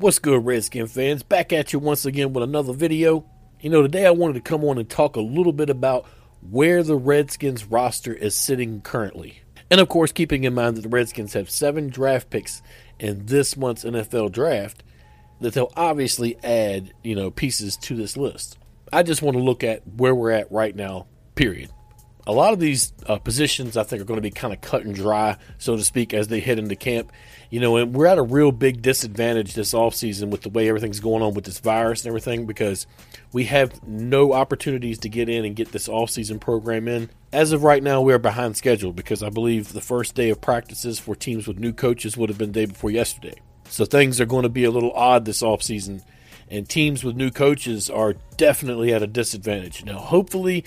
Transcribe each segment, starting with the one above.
What's good, Redskin fans? Back at you once again with another video. You know, today I wanted to come on and talk a little bit about where the Redskins roster is sitting currently. And of course, keeping in mind that the Redskins have seven draft picks in this month's NFL draft, that they'll obviously add, you know, pieces to this list. I just want to look at where we're at right now, period a lot of these uh, positions I think are going to be kind of cut and dry, so to speak, as they head into camp. You know, and we're at a real big disadvantage this offseason with the way everything's going on with this virus and everything because we have no opportunities to get in and get this offseason program in. As of right now, we are behind schedule because I believe the first day of practices for teams with new coaches would have been day before yesterday. So things are going to be a little odd this offseason, and teams with new coaches are definitely at a disadvantage. Now, hopefully,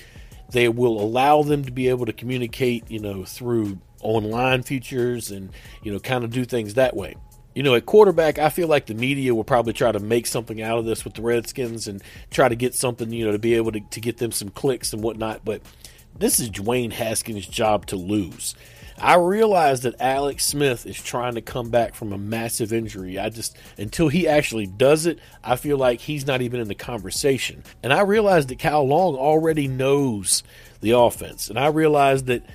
they will allow them to be able to communicate, you know, through online features and, you know, kind of do things that way. You know, at quarterback, I feel like the media will probably try to make something out of this with the Redskins and try to get something, you know, to be able to, to get them some clicks and whatnot. But this is Dwayne Haskins' job to lose. I realize that Alex Smith is trying to come back from a massive injury. I just, until he actually does it, I feel like he's not even in the conversation. And I realize that Kyle Long already knows the offense. And I realize that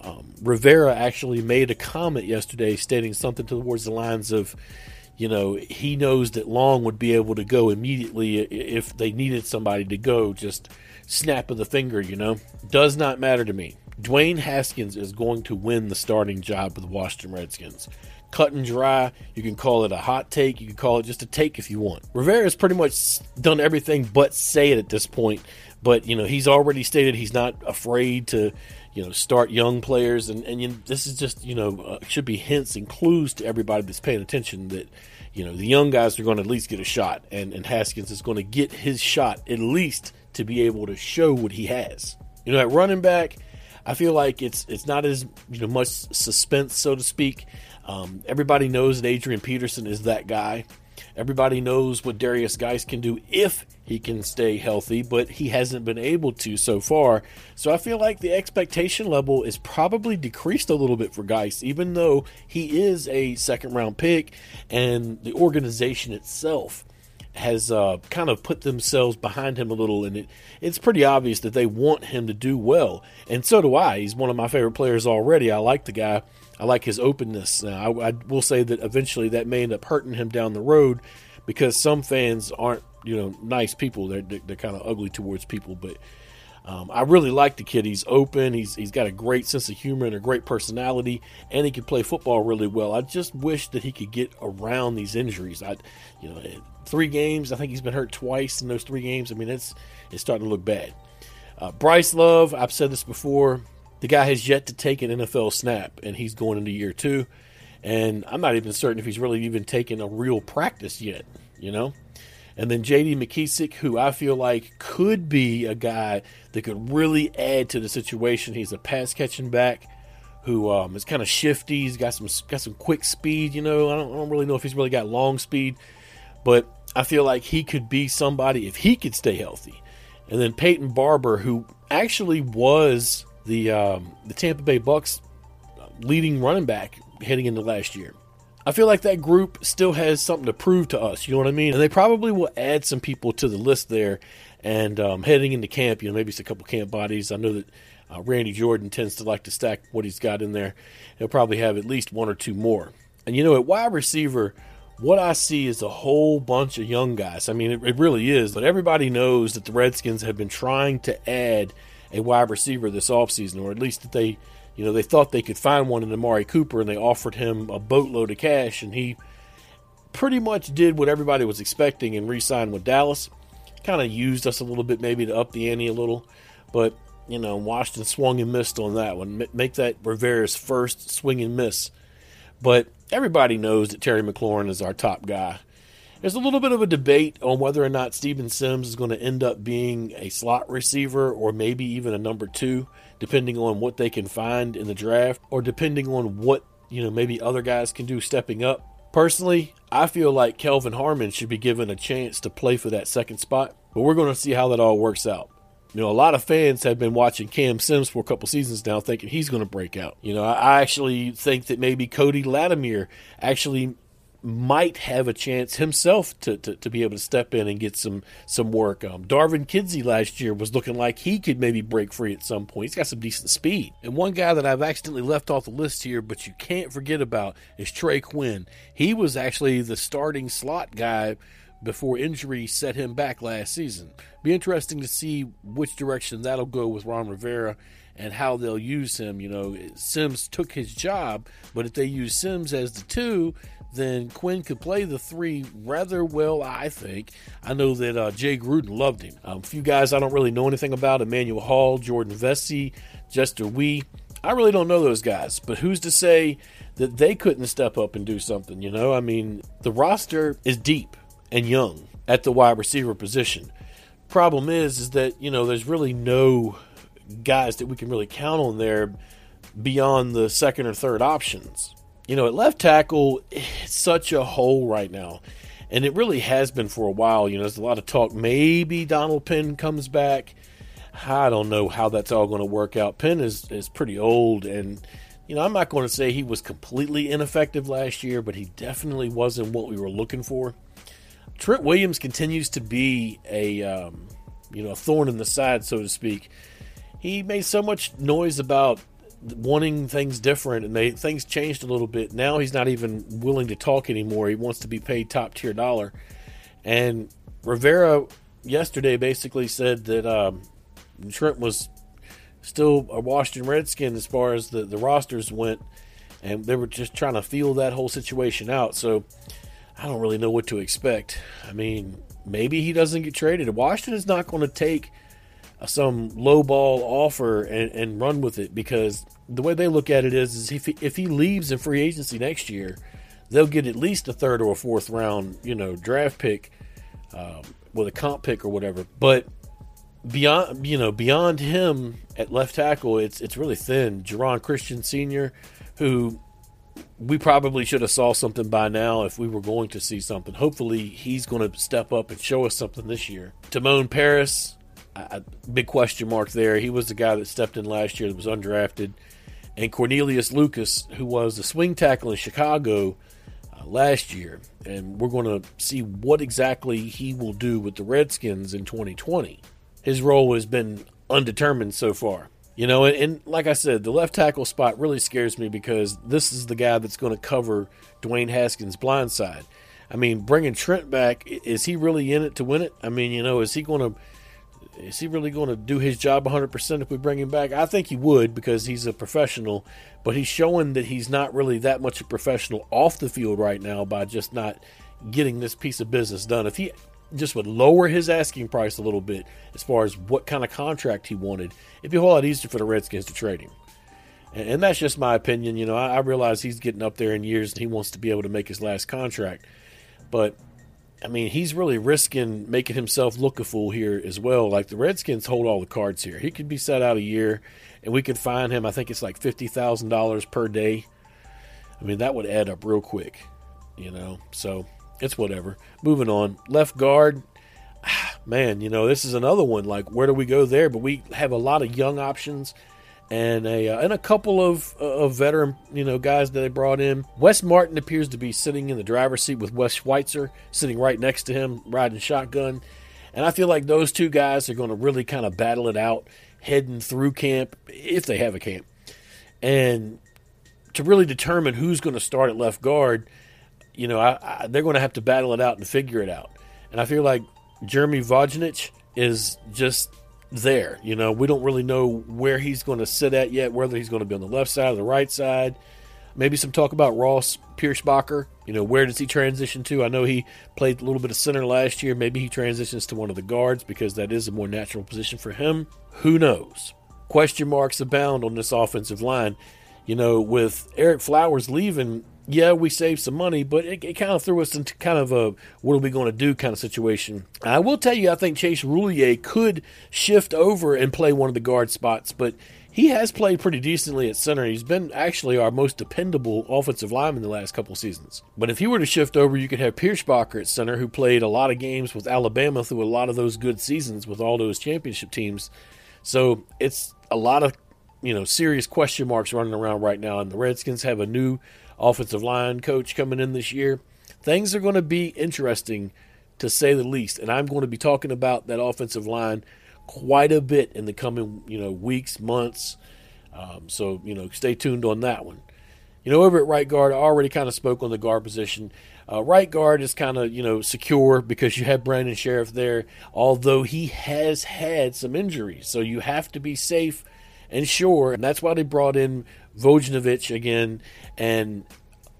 um, Rivera actually made a comment yesterday stating something towards the lines of, you know, he knows that Long would be able to go immediately if they needed somebody to go, just snap of the finger, you know. Does not matter to me. Dwayne Haskins is going to win the starting job with the Washington Redskins. Cut and dry. You can call it a hot take. You can call it just a take if you want. Rivera has pretty much done everything but say it at this point. But you know he's already stated he's not afraid to you know start young players, and and you, this is just you know uh, should be hints and clues to everybody that's paying attention that you know the young guys are going to at least get a shot, and and Haskins is going to get his shot at least to be able to show what he has. You know, at running back, I feel like it's it's not as you know much suspense, so to speak. Um, everybody knows that Adrian Peterson is that guy. Everybody knows what Darius Guice can do if he can stay healthy, but he hasn't been able to so far. So I feel like the expectation level is probably decreased a little bit for Guice, even though he is a second round pick and the organization itself has uh, kind of put themselves behind him a little, and it, it's pretty obvious that they want him to do well. And so do I. He's one of my favorite players already. I like the guy. I like his openness. Now, I, I will say that eventually that may end up hurting him down the road because some fans aren't, you know, nice people. They're, they're kind of ugly towards people, but um, I really like the kid. He's open. He's he's got a great sense of humor and a great personality, and he can play football really well. I just wish that he could get around these injuries. I, you know, three games. I think he's been hurt twice in those three games. I mean, it's it's starting to look bad. Uh, Bryce Love, I've said this before. The guy has yet to take an NFL snap, and he's going into year two. And I'm not even certain if he's really even taken a real practice yet. You know. And then J.D. McKissic, who I feel like could be a guy that could really add to the situation. He's a pass catching back who um, is kind of shifty. He's got some got some quick speed. You know, I don't, I don't really know if he's really got long speed, but I feel like he could be somebody if he could stay healthy. And then Peyton Barber, who actually was the um, the Tampa Bay Bucks leading running back heading into last year. I feel like that group still has something to prove to us. You know what I mean? And they probably will add some people to the list there. And um, heading into camp, you know, maybe it's a couple camp bodies. I know that uh, Randy Jordan tends to like to stack what he's got in there. He'll probably have at least one or two more. And you know, at wide receiver, what I see is a whole bunch of young guys. I mean, it, it really is. But everybody knows that the Redskins have been trying to add a wide receiver this offseason, or at least that they you know, they thought they could find one in Amari Cooper and they offered him a boatload of cash, and he pretty much did what everybody was expecting and re signed with Dallas. Kind of used us a little bit, maybe to up the ante a little, but you know, Washington swung and missed on that one. Make that Rivera's first swing and miss. But everybody knows that Terry McLaurin is our top guy. There's a little bit of a debate on whether or not Steven Sims is going to end up being a slot receiver or maybe even a number two, depending on what they can find in the draft or depending on what, you know, maybe other guys can do stepping up. Personally, I feel like Kelvin Harmon should be given a chance to play for that second spot, but we're going to see how that all works out. You know, a lot of fans have been watching Cam Sims for a couple seasons now, thinking he's going to break out. You know, I actually think that maybe Cody Latimer actually might have a chance himself to, to, to, be able to step in and get some some work. Um, Darvin Kidsy last year was looking like he could maybe break free at some point. He's got some decent speed. And one guy that I've accidentally left off the list here, but you can't forget about, is Trey Quinn. He was actually the starting slot guy before injury set him back last season. Be interesting to see which direction that'll go with Ron Rivera and how they'll use him. You know, Sims took his job, but if they use Sims as the two, then Quinn could play the three rather well, I think. I know that uh, Jay Gruden loved him. Um, a few guys I don't really know anything about Emmanuel Hall, Jordan Veasy, Jester Weah. I really don't know those guys, but who's to say that they couldn't step up and do something? You know, I mean, the roster is deep and young at the wide receiver position. Problem is, is that you know there's really no guys that we can really count on there beyond the second or third options. You know, at left tackle, it's such a hole right now. And it really has been for a while. You know, there's a lot of talk. Maybe Donald Penn comes back. I don't know how that's all going to work out. Penn is, is pretty old. And, you know, I'm not going to say he was completely ineffective last year, but he definitely wasn't what we were looking for. Trent Williams continues to be a, um, you know, a thorn in the side, so to speak. He made so much noise about wanting things different, and they things changed a little bit. Now he's not even willing to talk anymore. He wants to be paid top tier dollar. And Rivera yesterday basically said that um, Trent was still a Washington Redskin as far as the, the rosters went, and they were just trying to feel that whole situation out. So I don't really know what to expect. I mean, maybe he doesn't get traded. Washington is not going to take – some low ball offer and, and run with it because the way they look at it is, is if he, if he leaves in free agency next year, they'll get at least a third or a fourth round, you know, draft pick um, with a comp pick or whatever. But beyond, you know, beyond him at left tackle, it's it's really thin. Geron Christian Senior, who we probably should have saw something by now if we were going to see something. Hopefully, he's going to step up and show us something this year. Timon Parris, a big question mark there. He was the guy that stepped in last year that was undrafted. And Cornelius Lucas, who was the swing tackle in Chicago uh, last year. And we're going to see what exactly he will do with the Redskins in 2020. His role has been undetermined so far. You know, and, and like I said, the left tackle spot really scares me because this is the guy that's going to cover Dwayne Haskins' blind side. I mean, bringing Trent back, is he really in it to win it? I mean, you know, is he going to is he really going to do his job 100% if we bring him back? I think he would because he's a professional, but he's showing that he's not really that much a professional off the field right now by just not getting this piece of business done. If he just would lower his asking price a little bit as far as what kind of contract he wanted, it'd be a whole lot easier for the Redskins to trade him. And, that's just my opinion. You know, I realize he's getting up there in years and he wants to be able to make his last contract. But I mean, he's really risking making himself look a fool here as well. Like the Redskins hold all the cards here. He could be set out a year, and we could find him. I think it's like fifty thousand dollars per day. I mean, that would add up real quick, you know. So it's whatever. Moving on. Left guard, man. You know, this is another one. Like, where do we go there? But we have a lot of young options and a uh, and a couple of uh, of veteran you know guys that they brought in. Wes Martin appears to be sitting in the driver's seat with Wes Schweitzer sitting right next to him, riding shotgun. And I feel like those two guys are going to really kind of battle it out heading through camp if they have a camp, and to really determine who's going to start at left guard. You know, I, I, they're going to have to battle it out and figure it out. And I feel like Jeremy Vujnovich is just there. You know, we don't really know where he's going to sit at yet, whether he's going to be on the left side or the right side. Maybe some talk about Ross Pierschbacher. You know, where does he transition to? I know he played a little bit of center last year. Maybe he transitions to one of the guards because that is a more natural position for him. Who knows? Question marks abound on this offensive line. You know, with Ereck Flowers leaving, yeah, we saved some money, but it, it, kind of threw us into kind of a what are we going to do kind of situation. I will tell you, I think Chase Roullier could shift over and play one of the guard spots, but he has played pretty decently at center. He's been actually our most dependable offensive lineman the last couple seasons. But if he were to shift over, you could have Pierschbacher at center, who played a lot of games with Alabama through a lot of those good seasons with all those championship teams. So it's a lot of you know serious question marks running around right now, and the Redskins have a new offensive line coach coming in this year. things are going to be interesting to say the least. And I'm going to be talking about that offensive line quite a bit in the coming, you know, weeks, months. Um, so, you know, stay tuned on that one. You know, over at right guard, I already kind of spoke on the guard position. Uh, right guard is kind of, you know, secure because you have Brandon Scherff there, although he has had some injuries. So you have to be safe and sure. And that's why they brought in Vujnovich again. And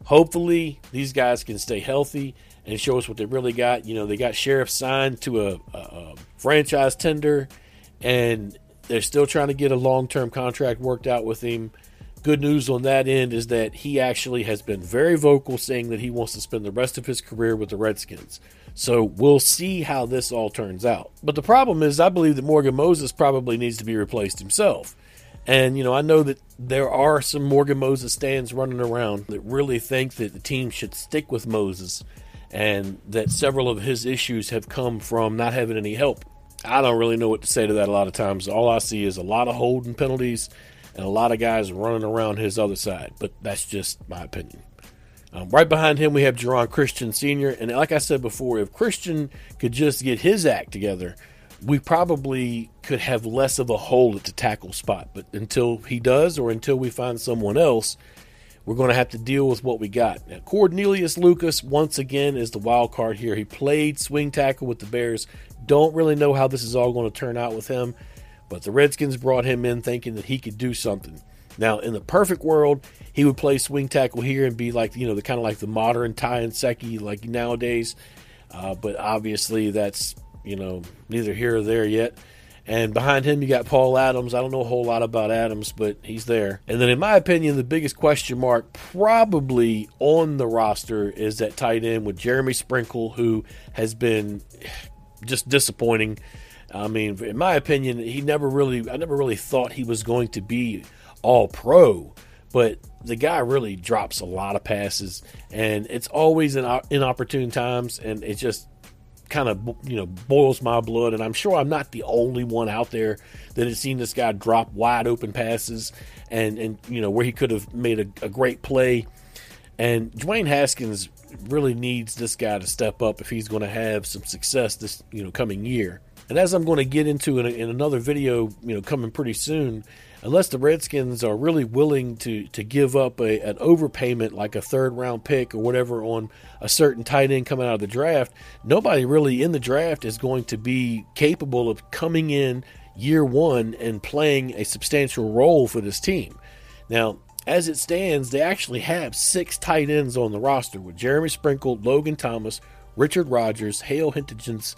hopefully these guys can stay healthy and show us what they really got. You know, they got Scherff signed to a, a, a franchise tender, and they're still trying to get a long term contract worked out with him. Good news on that end is that he actually has been very vocal saying that he wants to spend the rest of his career with the Redskins. So we'll see how this all turns out. But the problem is, I believe that Morgan Moses probably needs to be replaced himself. And, you know, I know that there are some Morgan Moses stands running around that really think that the team should stick with Moses and that several of his issues have come from not having any help. I don't really know what to say to that a lot of times. All I see is a lot of holding penalties and a lot of guys running around his other side, but that's just my opinion. Um, right behind him, we have Geron Christian Sr., and like I said before, if Christian could just get his act together, we probably could have less of a hole at the tackle spot. But until he does, or until we find someone else, we're going to have to deal with what we got. Now, Cornelius Lucas, once again, is the wild card here. He played swing tackle with the Bears. Don't really know how this is all going to turn out with him, but the Redskins brought him in thinking that he could do something. Now, in the perfect world, he would play swing tackle here and be like, you know, the kind of like the modern Ty Nsekhe like nowadays. Uh, but obviously, that's, you know, neither here or there yet. And behind him, you got Paul Adams. I don't know a whole lot about Adams, but he's there. And then, in my opinion, the biggest question mark probably on the roster is that tight end with Jeremy Sprinkle, who has been just disappointing. I mean, in my opinion, he never really, I never really thought he was going to be all pro, but the guy really drops a lot of passes, and it's always in inopportune times, and it just kind of you know boils my blood and i'm sure i'm not the only one out there that has seen this guy drop wide open passes and and you know where he could have made a, a great play. And dwayne haskins really needs this guy to step up if he's going to have some success this you know coming year. And as i'm going to get into in, in another video you know coming pretty soon unless the Redskins are really willing to to give up a, an overpayment like a third round pick or whatever on a certain tight end coming out of the draft, nobody really in the draft is going to be capable of coming in year one and playing a substantial role for this team. Now, as it stands, they actually have six tight ends on the roster with Jeremy Sprinkle, Logan Thomas, Richard Rodgers, Hale Hentges,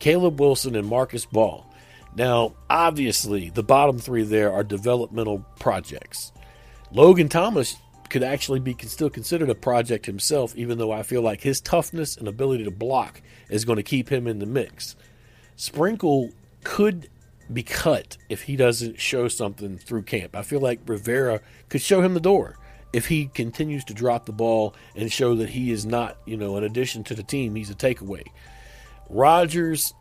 Caleb Wilson, and Marcus Baugh. Now, obviously, the bottom three there are developmental projects. Logan Thomas could actually be still considered a project himself, even though I feel like his toughness and ability to block is going to keep him in the mix. Sprinkle could be cut if he doesn't show something through camp. I feel like Rivera could show him the door if he continues to drop the ball and show that he is not, you know, an addition to the team, he's a takeaway. Rodgers,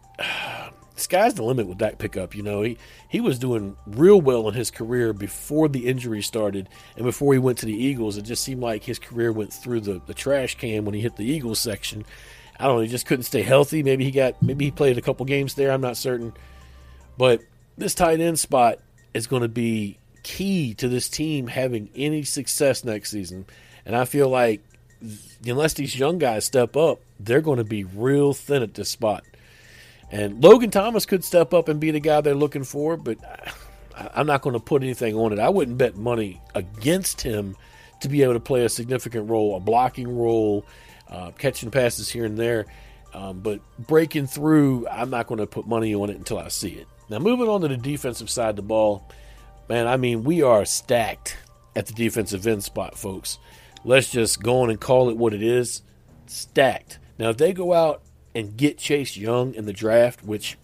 sky's the limit with that pickup. You know, he, he was doing real well in his career before the injury started and before he went to the Eagles. It just seemed like his career went through the, the trash can when he hit the Eagles section. I don't know, he just couldn't stay healthy. Maybe he got maybe he played a couple games there, I'm not certain. But this tight end spot is going to be key to this team having any success next season. And I feel like unless these young guys step up, they're going to be real thin at this spot. And Logan Thomas could step up and be the guy they're looking for, but I'm not going to put anything on it. I wouldn't bet money against him to be able to play a significant role, a blocking role, uh, catching passes here and there. Um, but breaking through, I'm not going to put money on it until I see it. Now, moving on to the defensive side of the ball, man, I mean, we are stacked at the defensive end spot, folks. Let's just go on and call it what it is stacked. Now, if they go out and get Chase Young in the draft, which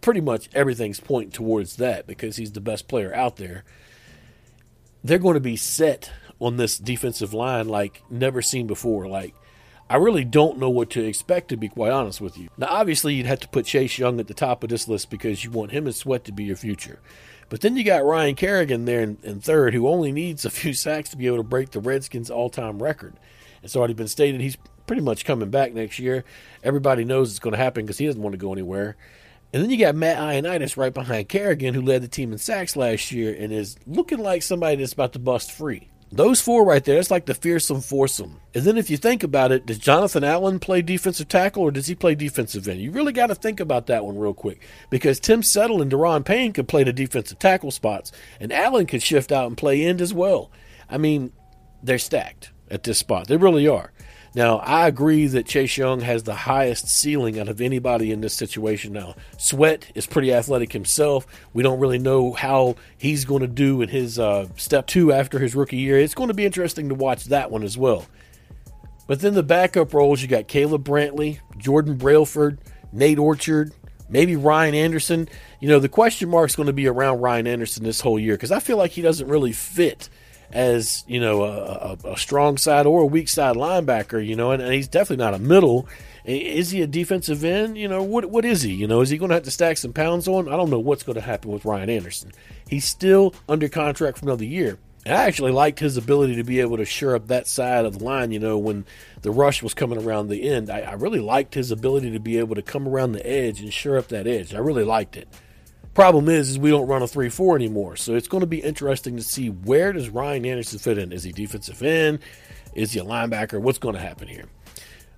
pretty much everything's pointing towards that because he's the best player out there, they're going to be set on this defensive line like never seen before. Like, I really don't know what to expect, to be quite honest with you. Now, obviously, you'd have to put Chase Young at the top of this list because you want him and Sweat to be your future. But then you got Ryan Kerrigan there in, in third, who only needs a few sacks to be able to break the Redskins' all time record. It's already been stated he's pretty much coming back next year. Everybody knows it's going to happen because he doesn't want to go anywhere. And then you got Matt Ioannidis right behind Kerrigan, who led the team in sacks last year and is looking like somebody that's about to bust free. Those four right there, it's like the fearsome foursome. And then if you think about it, does Jonathan Allen play defensive tackle or does he play defensive end? You really got to think about that one real quick because Tim Settle and Daron Payne could play the defensive tackle spots, and Allen could shift out and play end as well. I mean, they're stacked at this spot. They really are. Now, I agree that Chase Young has the highest ceiling out of anybody in this situation now. Sweat is pretty athletic himself. We don't really know how he's going to do in his uh, step two after his rookie year. It's going to be interesting to watch that one as well. But then the backup roles, you got Caleb Brantley, Jordan Brailford, Nate Orchard, maybe Ryan Anderson. You know, the question mark is going to be around Ryan Anderson this whole year because I feel like he doesn't really fit – as you know a, a, a, strong side or a weak side linebacker. You know, and, and, he's definitely not a middle. Is he a defensive end? You know, what what is he? You know, is he going to have to stack some pounds on? I don't know what's going to happen with Ryan Anderson. He's still under contract for another year. And I actually liked his ability to be able to shore up that side of the line. You know, when the rush was coming around the end, I, I really liked his ability to be able to come around the edge and shore up that edge. I really liked it. Problem is, is we don't run a three four anymore. So it's going to be interesting to see where does Ryan Anderson fit in. Is he defensive end? Is he a linebacker? What's going to happen here?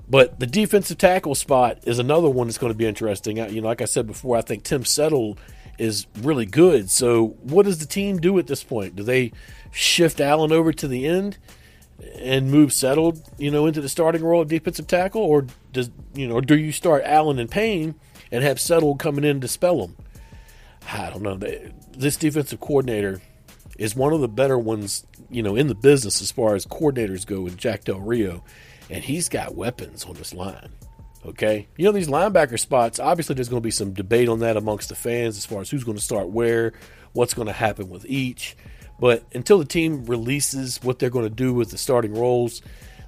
But the defensive tackle spot is another one that's going to be interesting. You know, like I said before, I think Tim Settle is really good. So what does the team do at this point? Do they shift Allen over to the end and move Settle, you know, into the starting role of defensive tackle, or does you know, do you start Allen and Payne and have Settle coming in to spell them? I don't know. This defensive coordinator is one of the better ones, you know, in the business as far as coordinators go with Jack Del Rio, and he's got weapons on this line. Okay, you know these linebacker spots. Obviously, there's going to be some debate on that amongst the fans as far as who's going to start where, what's going to happen with each. But until the team releases what they're going to do with the starting roles,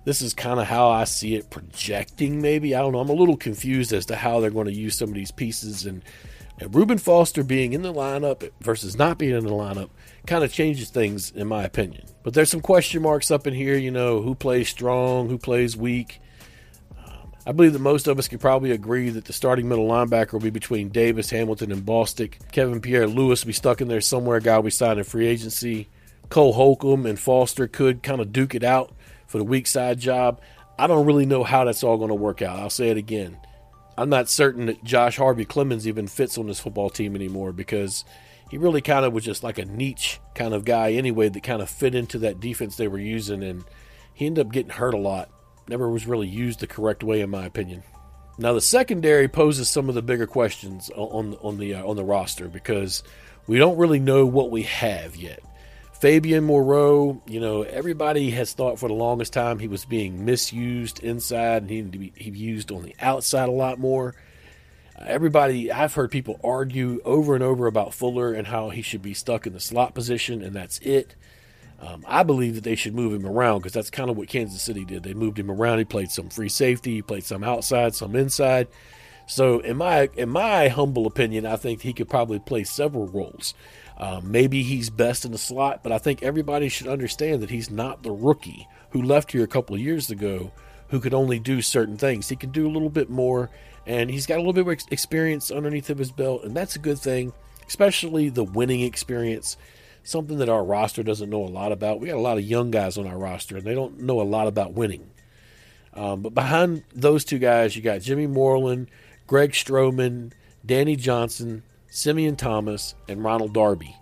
this is kind of how I see it projecting. Maybe I don't know. I'm a little confused as to how they're going to use some of these pieces and and Reuben Foster being in the lineup versus not being in the lineup kind of changes things, in my opinion. But there's some question marks up in here. You know, who plays strong, who plays weak. Um, I believe that most of us can probably agree that the starting middle linebacker will be between Davis, Hamilton, and Bostic. Kevin Pierre Louis will be stuck in there somewhere. Guy we signed in free agency. Cole Holcomb and Foster could kind of duke it out for the weak side job. I don't really know how that's all going to work out. I'll say it again. I'm not certain that Josh Harvey Clemons even fits on this football team anymore because he really kind of was just like a niche kind of guy anyway that kind of fit into that defense they were using, and he ended up getting hurt a lot. Never was really used the correct way, in my opinion. Now the secondary poses some of the bigger questions on on the uh, on the roster because we don't really know what we have yet. Fabian Moreau, you know, everybody has thought for the longest time he was being misused inside and he needed to be he used on the outside a lot more. Everybody, I've heard people argue over and over about Fuller and how he should be stuck in the slot position, and that's it. Um, I believe that they should move him around because that's kind of what Kansas City did. They moved him around. He played some free safety, he played some outside, some inside. So, in my in my humble opinion, I think he could probably play several roles. Uh, maybe he's best in the slot, but I think everybody should understand that he's not the rookie who left here a couple of years ago who could only do certain things. He can do a little bit more, and he's got a little bit of experience underneath of his belt, and that's a good thing, especially the winning experience. Something that our roster doesn't know a lot about. We got a lot of young guys on our roster, and they don't know a lot about winning. Um, but behind those two guys, you got Jimmy Moreland, Greg Stroman, Danny Johnson, Simeon Thomas, and Ronald Darby.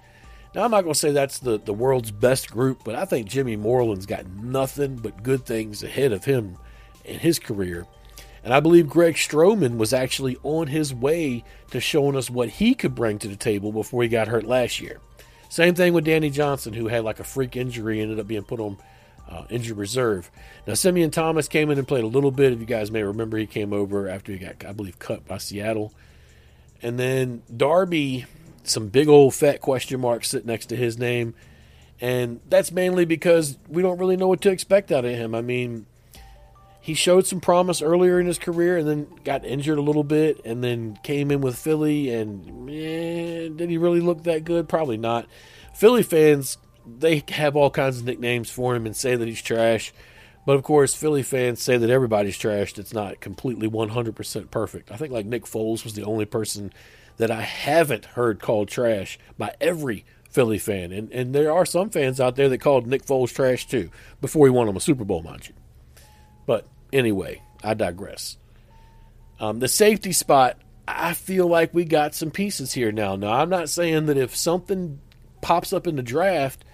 Now, I'm not going to say that's the, the world's best group, but I think Jimmy Moreland's got nothing but good things ahead of him in his career. And I believe Greg Stroman was actually on his way to showing us what he could bring to the table before he got hurt last year. Same thing with Danny Johnson, who had like a freak injury, ended up being put on uh, injured reserve. Now, Simeon Thomas came in and played a little bit. If you guys may remember, he came over after he got, I believe, cut by Seattle. And then Darby, some big old fat question marks sit next to his name. And that's mainly because we don't really know what to expect out of him. I mean, he showed some promise earlier in his career and then got injured a little bit and then came in with Philly. And eh, did he really look that good? Probably not. Philly fans, they have all kinds of nicknames for him and say that he's trash. But of course, Philly fans say that everybody's trashed. It's not completely 100% perfect. I think like Nick Foles was the only person that I haven't heard called trash by every Philly fan. And and there are some fans out there that called Nick Foles trash too before he won him a Super Bowl, mind you. But anyway, I digress. Um, the safety spot, I feel like we got some pieces here now. Now, I'm not saying that if something pops up in the draft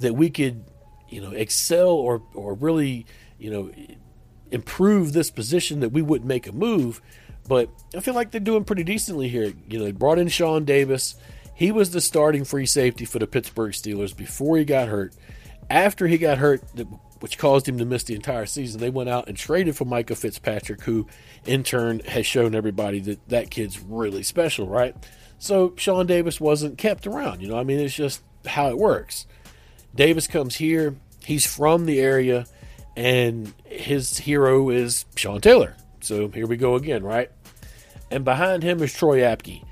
that we could, you know, excel or or really, you know, improve this position that we wouldn't make a move. But I feel like they're doing pretty decently here. You know, they brought in Sean Davis. He was the starting free safety for the Pittsburgh Steelers before he got hurt. After he got hurt, which caused him to miss the entire season, they went out and traded for Minkah Fitzpatrick, who in turn has shown everybody that that kid's really special, right? So Sean Davis wasn't kept around. You know, I mean, it's just how it works. Davis comes here. He's from the area, and his hero is Sean Taylor. So here we go again, right? And behind him is Troy Apke,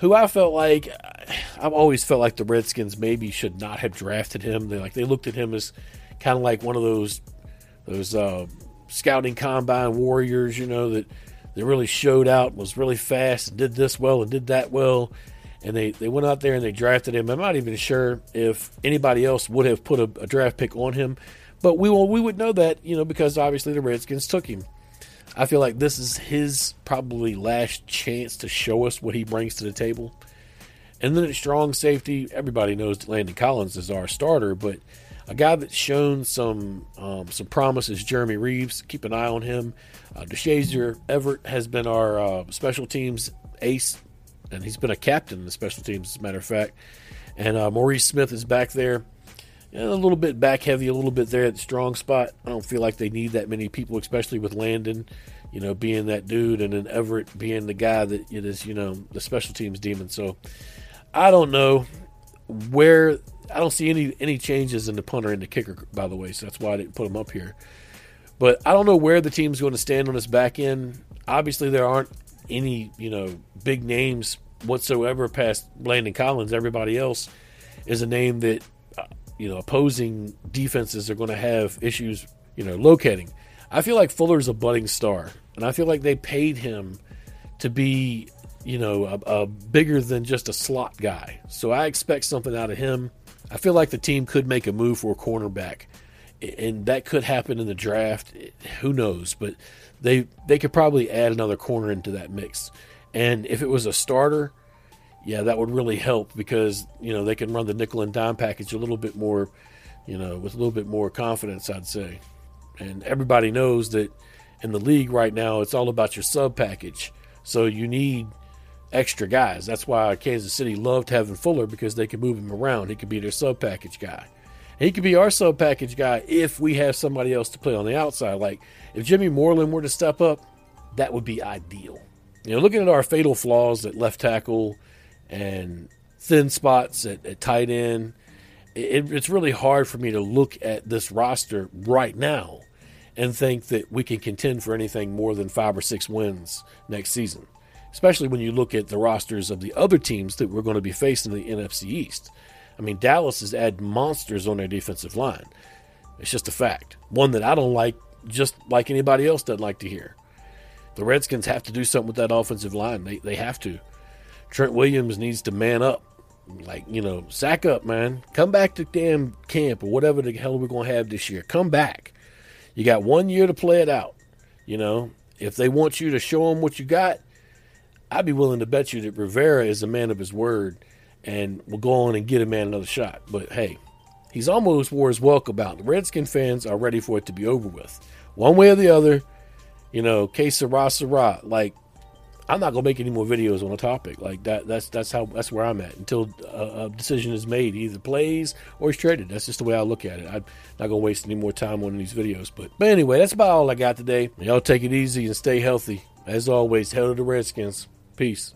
who I felt like I've always felt like the Redskins maybe should not have drafted him. They like they looked at him as kind of like one of those those uh, scouting combine warriors, you know, that that really showed out, was really fast, did this well and did that well. And they, they went out there and they drafted him. I'm not even sure if anybody else would have put a, a draft pick on him, but we will, we would know that, you know, because obviously the Redskins took him. I feel like this is his probably last chance to show us what he brings to the table. And then at strong safety, everybody knows Landon Collins is our starter, but a guy that's shown some um, some promise is Jeremy Reaves. Keep an eye on him. Uh, Deshazor Everett has been our uh, special teams ace, and he's been a captain in the special teams, as a matter of fact. And uh, Maurice Smith is back there. And a little bit back heavy, a little bit there at the strong spot. I don't feel like they need that many people, especially with Landon, you know, being that dude, and then Everett being the guy that it is, you know, the special teams demon. So I don't know where I don't see any any changes in the punter and the kicker, by the way. So that's why I didn't put them up here. But I don't know where the team's going to stand on this back end. Obviously, there aren't any you know big names whatsoever past Landon Collins. Everybody else is a name that uh, you know opposing defenses are going to have issues you know locating. I feel like Fuller's a budding star, and I feel like they paid him to be you know a, a bigger than just a slot guy. So I expect something out of him. I feel like the team could make a move for a cornerback, and that could happen in the draft. Who knows? But they they could probably add another corner into that mix. And if it was a starter, yeah, that would really help because you know they can run the nickel and dime package a little bit more, you know, with a little bit more confidence, I'd say. And everybody knows that in the league right now, it's all about your sub package. So you need extra guys. That's why Kansas City loved having Fuller because they could move him around. He could be their sub package guy. He could be our sub package guy if we have somebody else to play on the outside. Like if Jimmy Moreland were to step up, that would be ideal. You know, looking at our fatal flaws at left tackle and thin spots at, at tight end, it, it's really hard for me to look at this roster right now and think that we can contend for anything more than five or six wins next season especially when you look at the rosters of the other teams that we're going to be facing in the NFC East. I mean, Dallas has added monsters on their defensive line. It's just a fact. One that I don't like, just like anybody else doesn't like to hear. The Redskins have to do something with that offensive line. They, they have to. Trent Williams needs to man up. Like, you know, sack up, man. Come back to damn camp or whatever the hell we're going to have this year. Come back. You got one year to play it out. You know, if they want you to show them what you got, I'd be willing to bet you that Rivera is a man of his word and will go on and get a man another shot. But hey, he's almost wore his welcome out. The Redskin fans are ready for it to be over with. One way or the other, you know, que sera, sera. Like, I'm not gonna make any more videos on a topic like that. That's that's how that's where I'm at until a, a, decision is made. He either plays or he's traded. That's just the way I look at it. I'm not gonna waste any more time on these videos. But but anyway, that's about all I got today. Y'all take it easy and stay healthy. As always, hell to the Redskins. Peace.